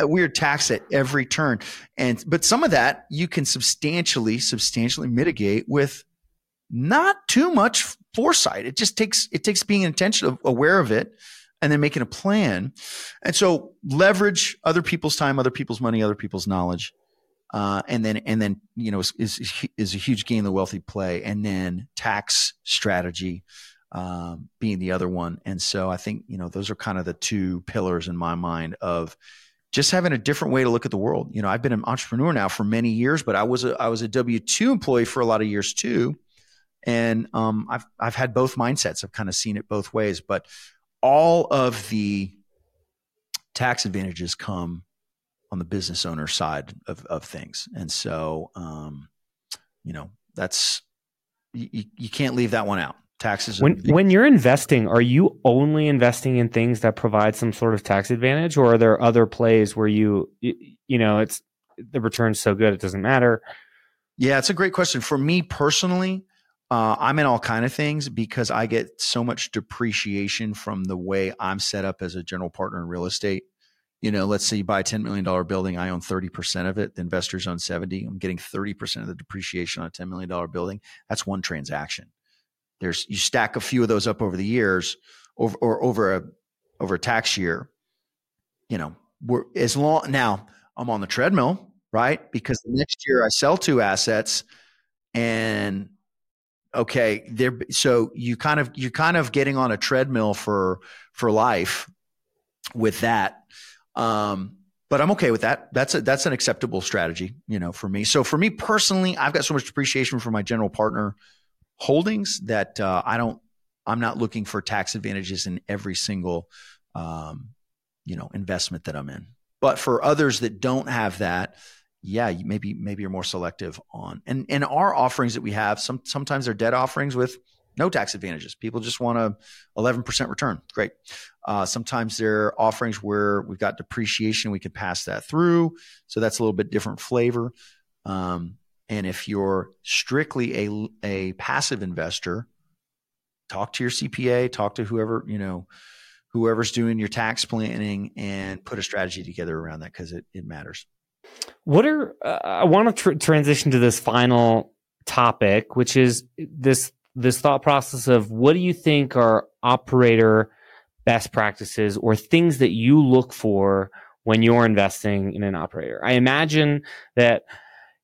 we're taxed at every turn. And, but some of that you can substantially, substantially mitigate with not too much foresight. It just takes it takes being intentional, aware of it, and then making a plan. And so leverage other people's time, other people's money, other people's knowledge, uh, and then and then you know is, is, is a huge game the wealthy play, and then tax strategy. Um, being the other one, and so I think you know those are kind of the two pillars in my mind of just having a different way to look at the world. You know, I've been an entrepreneur now for many years, but I was a I was a W two employee for a lot of years too, and um, I've I've had both mindsets. I've kind of seen it both ways, but all of the tax advantages come on the business owner side of of things, and so um, you know that's you, you can't leave that one out. Taxes. When when you're investing, are you only investing in things that provide some sort of tax advantage, or are there other plays where you you know it's the return's so good it doesn't matter? Yeah, it's a great question. For me personally, uh, I'm in all kind of things because I get so much depreciation from the way I'm set up as a general partner in real estate. You know, let's say you buy a $10 million building, I own 30% of it, the investors own 70. I'm getting 30% of the depreciation on a $10 million building. That's one transaction. There's you stack a few of those up over the years over or over a over a tax year. You know, we're as long now I'm on the treadmill, right? Because the next year I sell two assets and okay there so you kind of you're kind of getting on a treadmill for for life with that. Um but i'm okay with that. That's a that's an acceptable strategy you know for me. So for me personally i've got so much appreciation for my general partner holdings that uh, i don't i'm not looking for tax advantages in every single um you know investment that i'm in. But for others that don't have that yeah, maybe maybe you're more selective on and and our offerings that we have. Some sometimes they're debt offerings with no tax advantages. People just want a 11% return. Great. Uh, sometimes they're offerings where we've got depreciation, we can pass that through. So that's a little bit different flavor. Um, and if you're strictly a, a passive investor, talk to your CPA, talk to whoever, you know, whoever's doing your tax planning and put a strategy together around that because it, it matters. What are uh, I want to tr- transition to this final topic, which is this this thought process of what do you think are operator best practices or things that you look for when you're investing in an operator. I imagine that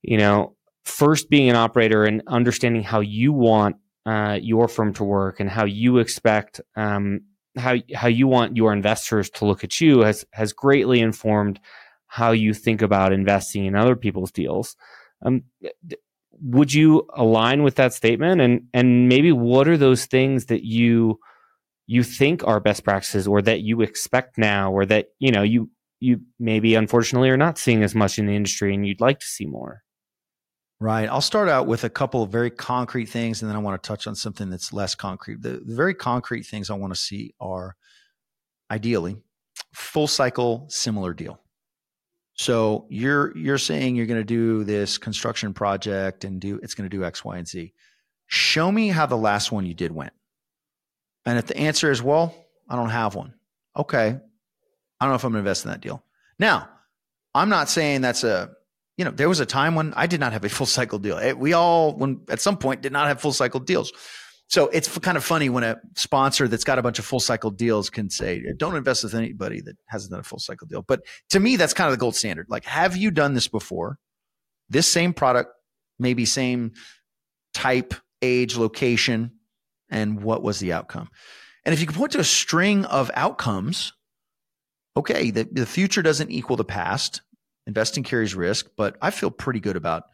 you know first being an operator and understanding how you want uh, your firm to work and how you expect um, how how you want your investors to look at you has has greatly informed how you think about investing in other people's deals. Um, would you align with that statement? And and maybe what are those things that you you think are best practices, or that you expect now, or that you know you you maybe unfortunately are not seeing as much in the industry, and you'd like to see more. Right. I'll start out with a couple of very concrete things, and then I want to touch on something that's less concrete. The, the very concrete things I want to see are ideally full cycle similar deal. So you're you're saying you're going to do this construction project and do it's going to do X, Y, and Z. Show me how the last one you did went. And if the answer is, well, I don't have one. Okay. I don't know if I'm going to invest in that deal. Now, I'm not saying that's a you know, there was a time when I did not have a full cycle deal. We all, when at some point, did not have full cycle deals. So it's kind of funny when a sponsor that's got a bunch of full cycle deals can say, "Don't invest with anybody that hasn't done a full cycle deal." But to me, that's kind of the gold standard. Like, have you done this before? This same product, maybe same type, age, location, and what was the outcome? And if you can point to a string of outcomes, okay, the, the future doesn't equal the past. Investing carries risk, but I feel pretty good about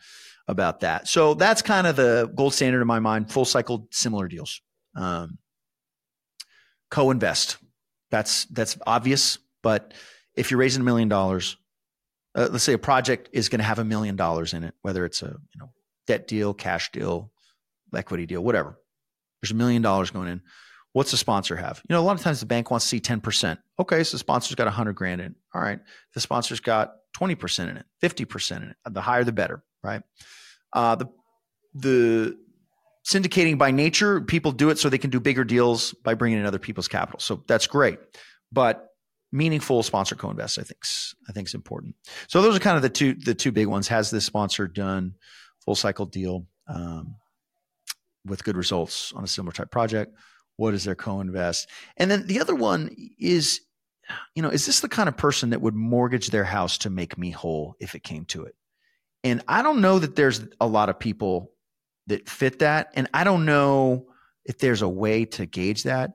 about that. So that's kind of the gold standard in my mind. Full cycle similar deals. Um, co-invest. That's that's obvious, but if you're raising a million dollars, uh, let's say a project is going to have a million dollars in it, whether it's a you know debt deal, cash deal, equity deal, whatever. There's a million dollars going in. What's the sponsor have? You know, a lot of times the bank wants to see 10%. Okay, so the sponsor's got 100 grand in. All right, the sponsor's got 20% in it, 50% in it. The higher the better, right? Uh, the the syndicating by nature, people do it so they can do bigger deals by bringing in other people's capital. So that's great, but meaningful sponsor co-invest, I think, I think is important. So those are kind of the two the two big ones. Has this sponsor done full cycle deal um, with good results on a similar type project? What is their co-invest? And then the other one is, you know, is this the kind of person that would mortgage their house to make me whole if it came to it? And I don't know that there's a lot of people that fit that. And I don't know if there's a way to gauge that.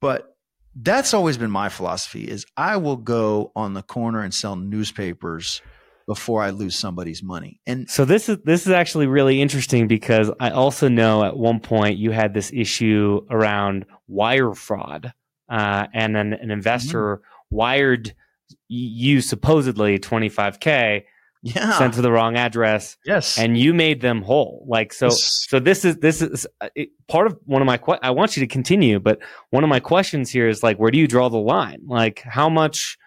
But that's always been my philosophy is I will go on the corner and sell newspapers before I lose somebody's money. And so this is this is actually really interesting because I also know at one point you had this issue around wire fraud, uh, and then an investor mm-hmm. wired you supposedly 25k yeah. sent to the wrong address. Yes. And you made them whole. Like, so, yes. so this is, this is uh, it, part of one of my, que- I want you to continue, but one of my questions here is like, where do you draw the line? Like, how much,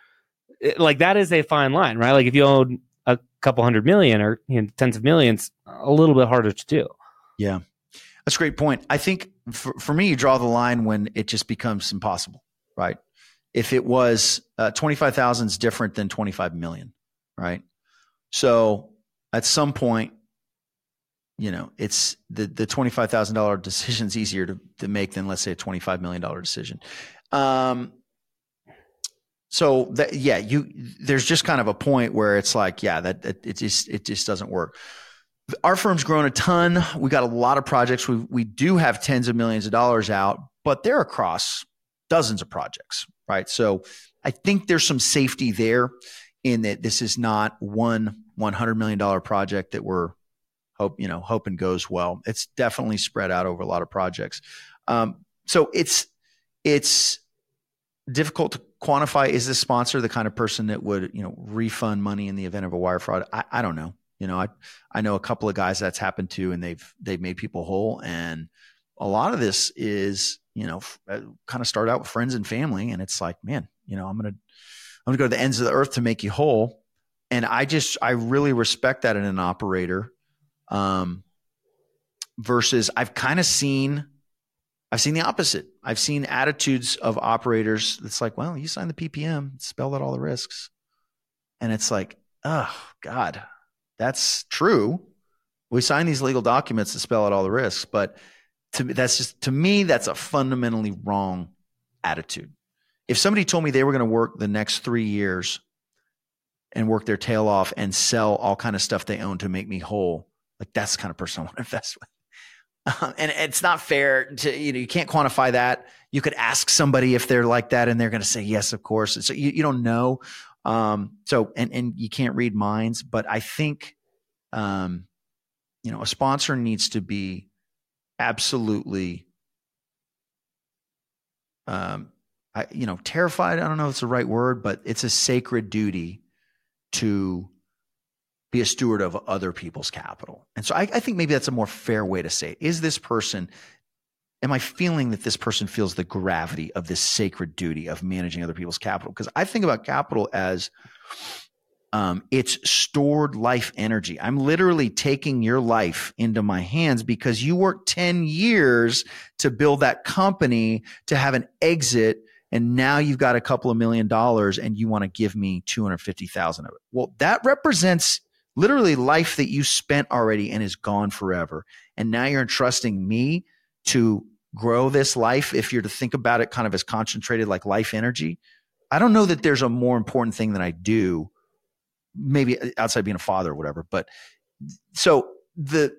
it, like, that is a fine line, right? Like, if you own a couple hundred million or you know, tens of millions, a little bit harder to do. Yeah. That's a great point. I think for, for me, you draw the line when it just becomes impossible, right? If it was uh, 25,000 is different than 25 million, right? So at some point, you know, it's the the twenty five thousand dollar decision is easier to to make than let's say a twenty five million dollar decision. Um, so that yeah, you there's just kind of a point where it's like yeah, that, that it just it just doesn't work. Our firm's grown a ton. We got a lot of projects. We we do have tens of millions of dollars out, but they're across dozens of projects, right? So I think there's some safety there in that this is not one $100 million project that we're hope, you know, hoping goes well. It's definitely spread out over a lot of projects. Um, so it's, it's difficult to quantify. Is this sponsor the kind of person that would, you know, refund money in the event of a wire fraud? I, I don't know. You know, I, I know a couple of guys that's happened to, and they've, they've made people whole. And a lot of this is, you know, uh, kind of start out with friends and family. And it's like, man, you know, I'm going to, I'm going to go to the ends of the earth to make you whole. And I just, I really respect that in an operator. Um, versus I've kind of seen, I've seen the opposite. I've seen attitudes of operators that's like, well, you signed the PPM, spell out all the risks. And it's like, oh, God, that's true. We sign these legal documents to spell out all the risks. But to me, that's just, to me, that's a fundamentally wrong attitude if somebody told me they were going to work the next three years and work their tail off and sell all kind of stuff they own to make me whole, like that's the kind of person I want to invest with. Um, and it's not fair to you know you can't quantify that. You could ask somebody if they're like that, and they're going to say yes, of course. So you, you don't know. Um, so and and you can't read minds, but I think, um, you know, a sponsor needs to be absolutely um, I, you know, terrified. I don't know if it's the right word, but it's a sacred duty to be a steward of other people's capital. And so I, I think maybe that's a more fair way to say it. Is this person, am I feeling that this person feels the gravity of this sacred duty of managing other people's capital? Because I think about capital as um, it's stored life energy. I'm literally taking your life into my hands because you worked 10 years to build that company to have an exit and now you've got a couple of million dollars and you want to give me 250,000 of it. Well, that represents literally life that you spent already and is gone forever. And now you're entrusting me to grow this life. If you're to think about it kind of as concentrated like life energy, I don't know that there's a more important thing that I do, maybe outside being a father or whatever. But so the,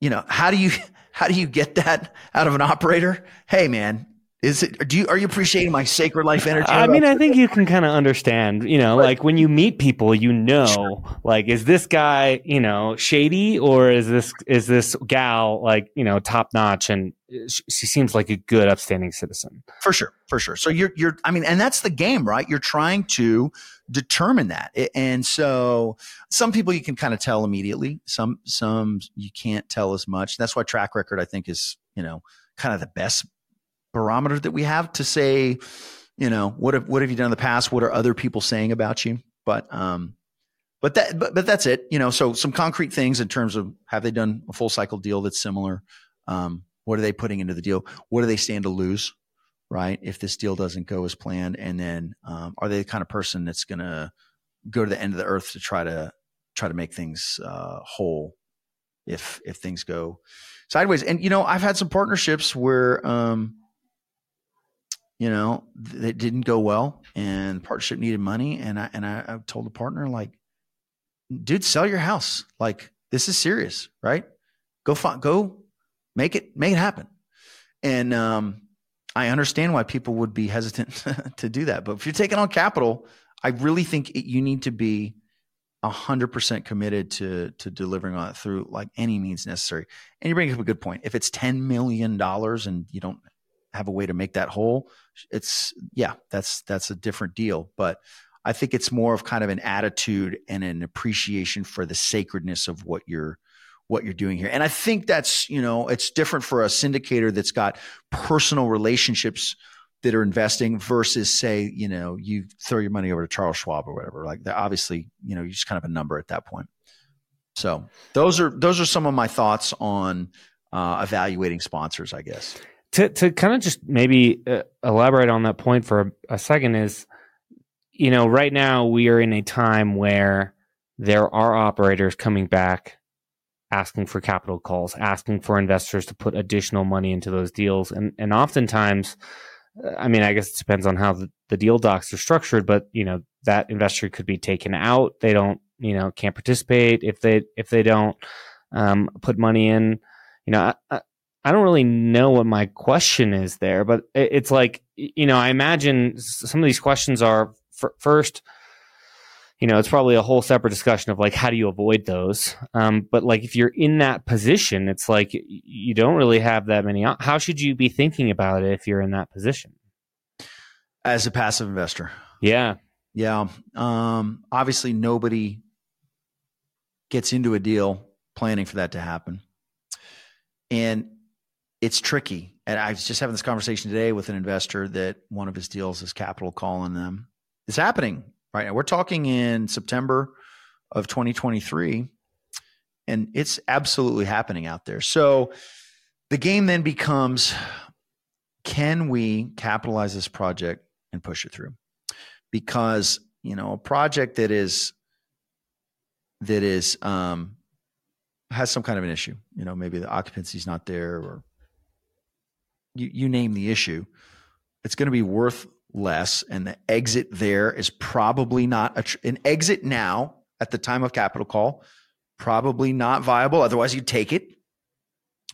you know, how do you, how do you get that out of an operator? Hey, man, is it? Do you are you appreciating my sacred life energy? I mean, I think you can kind of understand. You know, like when you meet people, you know, sure. like is this guy, you know, shady or is this is this gal like you know top notch and she seems like a good, upstanding citizen. For sure, for sure. So you're you're. I mean, and that's the game, right? You're trying to determine that, and so some people you can kind of tell immediately. Some some you can't tell as much. That's why track record, I think, is you know kind of the best barometer that we have to say, you know, what have, what have you done in the past? What are other people saying about you? But, um, but that, but, but that's it, you know, so some concrete things in terms of have they done a full cycle deal that's similar? Um, what are they putting into the deal? What do they stand to lose? Right. If this deal doesn't go as planned. And then, um, are they the kind of person that's going to go to the end of the earth to try to, try to make things, uh, whole if, if things go sideways. And, you know, I've had some partnerships where, um, you know, it didn't go well and partnership needed money. And I, and I, I told the partner like, dude, sell your house. Like this is serious, right? Go find, go make it, make it happen. And, um, I understand why people would be hesitant to do that. But if you're taking on capital, I really think it, you need to be hundred percent committed to to delivering on it through like any means necessary. And you bring up a good point. If it's ten million dollars and you don't have a way to make that whole, it's yeah, that's that's a different deal. But I think it's more of kind of an attitude and an appreciation for the sacredness of what you're what you're doing here. And I think that's, you know, it's different for a syndicator that's got personal relationships that are investing versus say, you know, you throw your money over to Charles Schwab or whatever. Like obviously, you know, you're just kind of a number at that point. So those are those are some of my thoughts on uh, evaluating sponsors, I guess to to kind of just maybe uh, elaborate on that point for a, a second is you know right now we are in a time where there are operators coming back asking for capital calls asking for investors to put additional money into those deals. And and oftentimes i mean i guess it depends on how the, the deal docs are structured but you know that investor could be taken out. They don't you know can't participate. If they if they don't um, put money in you know I, I don't really know what my question is there, but it's like, you know, I imagine some of these questions are first, you know, it's probably a whole separate discussion of like, how do you avoid those? Um, but like, if you're in that position, it's like you don't really have that many. How should you be thinking about it if you're in that position? As a passive investor. Yeah. Yeah. Um, obviously, nobody gets into a deal planning for that to happen. And it's tricky. And I was just having this conversation today with an investor that one of his deals is capital calling them. It's happening right now. We're talking in September of 2023, and it's absolutely happening out there. So the game then becomes can we capitalize this project and push it through? Because, you know, a project that is that is um has some kind of an issue, you know, maybe the occupancy is not there or you, you name the issue, it's going to be worth less. And the exit there is probably not a tr- an exit now at the time of capital call, probably not viable. Otherwise, you'd take it.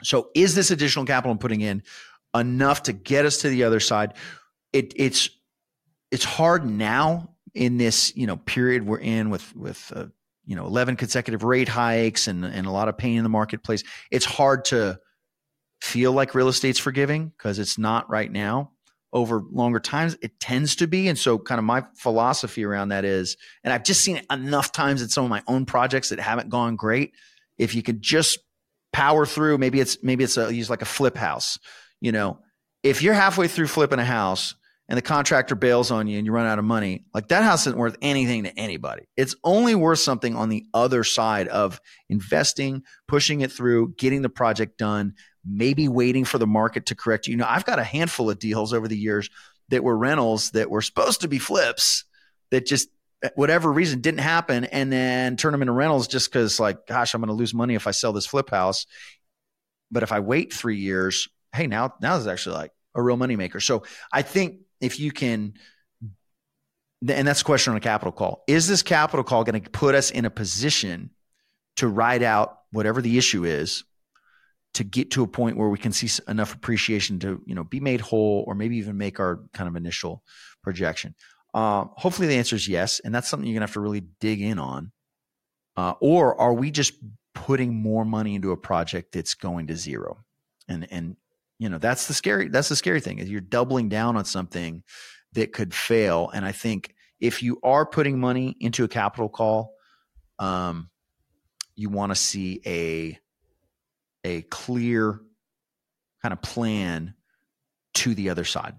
So, is this additional capital I'm putting in enough to get us to the other side? It, it's it's hard now in this you know period we're in with with uh, you know 11 consecutive rate hikes and and a lot of pain in the marketplace. It's hard to feel like real estate's forgiving because it's not right now. Over longer times, it tends to be. And so, kind of my philosophy around that is, and I've just seen it enough times in some of my own projects that haven't gone great. If you could just power through, maybe it's maybe it's a use like a flip house. You know, if you're halfway through flipping a house and the contractor bails on you and you run out of money, like that house isn't worth anything to anybody. It's only worth something on the other side of investing, pushing it through, getting the project done, maybe waiting for the market to correct you. Know, I've got a handful of deals over the years that were rentals that were supposed to be flips that just eh, whatever reason didn't happen. And then turn them into rentals just because like gosh i'm going to lose money if i sell this flip house. But if i wait three years hey now now this is actually like a real moneymaker. So i think if you can and that's a question on a capital call. Is this capital call going to put us in a position to ride out whatever the issue is to get to a point where we can see enough appreciation to you know be made whole or maybe even make our kind of initial projection uh, hopefully the answer is yes, and that's something you're gonna have to really dig in on. Uh, or are we just putting more money into a project that's going to zero? And and you know that's the scary that's the scary thing is you're doubling down on something that could fail. And I think if you are putting money into a capital call, um, you want to see a a clear kind of plan to the other side.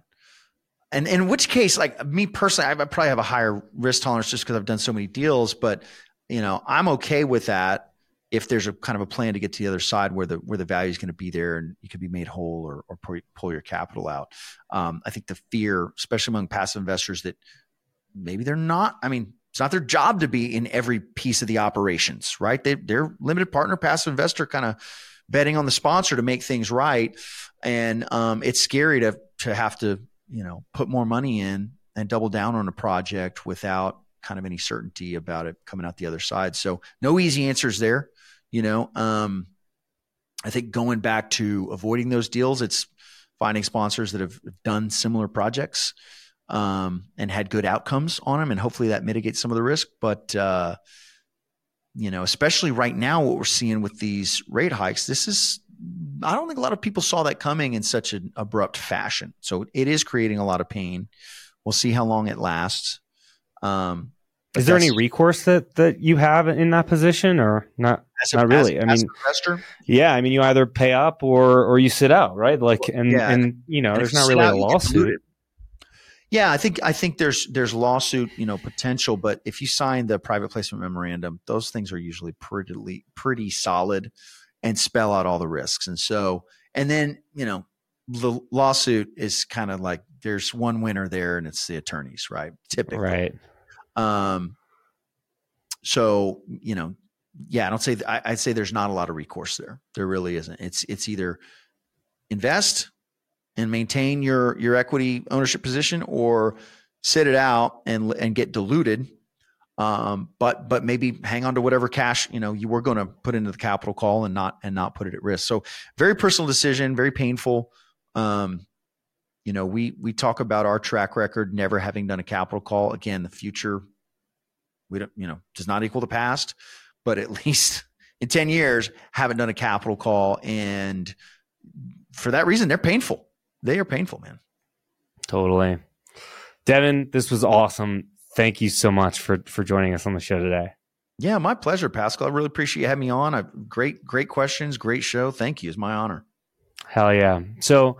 And in which case, like me personally, I probably have a higher risk tolerance just because I've done so many deals. But you know, I'm okay with that if there's a kind of a plan to get to the other side where the where the value is going to be there and you can be made whole or, or pull, your capital out. Um, I think the fear, especially among passive investors, that maybe they're not. I mean, it's not their job to be in every piece of the operations, right? They, they're limited partner, passive investor, kind of betting on the sponsor to make things right, and um, it's scary to to have to you know, put more money in and double down on a project without kind of any certainty about it coming out the other side. So no easy answers there. You know, um, I think going back to avoiding those deals, it's finding sponsors that have done similar projects um, and had good outcomes on them, and hopefully that mitigates some of the risk. But uh, you know, especially right now, what we're seeing with these rate hikes, this is I don't think a lot of people saw that coming in such an abrupt fashion. So it is creating a lot of pain. We'll see how long it lasts. Um, is there any recourse that that you have in that position, or not? A, not really. As, I mean, investor? yeah. I mean, you either pay up or or you sit out, right? Like, and yeah. and you know, there's not really out, a lawsuit. Yeah, I think I think there's there's lawsuit you know potential, but if you sign the private placement memorandum, those things are usually pretty pretty solid and spell out all the risks. And so, and then, you know, the lawsuit is kind of like there's one winner there and it's the attorneys, right? Typically. Right. Um, so, you know, yeah, I don't say, I, I'd say there's not a lot of recourse there. There really isn't. It's, it's either invest and maintain your, your equity ownership position or sit it out and, and get diluted um, but but maybe hang on to whatever cash you know you were going to put into the capital call and not and not put it at risk. So very personal decision, very painful. Um, you know, we we talk about our track record never having done a capital call. Again, the future we don't you know does not equal the past, but at least in ten years haven't done a capital call, and for that reason they're painful. They are painful, man. Totally. Devin, this was awesome thank you so much for for joining us on the show today. Yeah, my pleasure, Pascal. I really appreciate you having me on. I've, great, great questions, great show. Thank you. It's my honor. Hell yeah. So,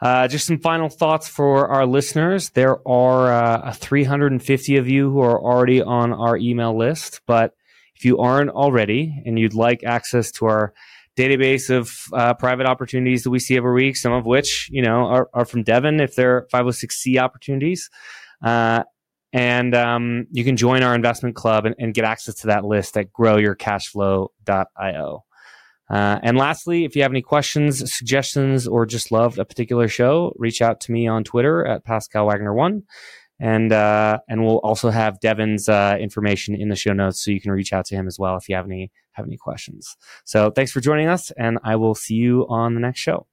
uh, just some final thoughts for our listeners. There are uh, 350 of you who are already on our email list, but if you aren't already and you'd like access to our database of uh, private opportunities that we see every week, some of which you know are, are from Devin if they're 506c opportunities. Uh, and um, you can join our investment club and, and, get access to that list at growyourcashflow.io. Uh, and lastly, if you have any questions, suggestions, or just love a particular show, reach out to me on Twitter at Pascal Wagner One, and uh, and we'll also have Devin's uh, information in the show notes, so you can reach out to him as well if you have any have any questions. So thanks for joining us, and I will see you on the next show.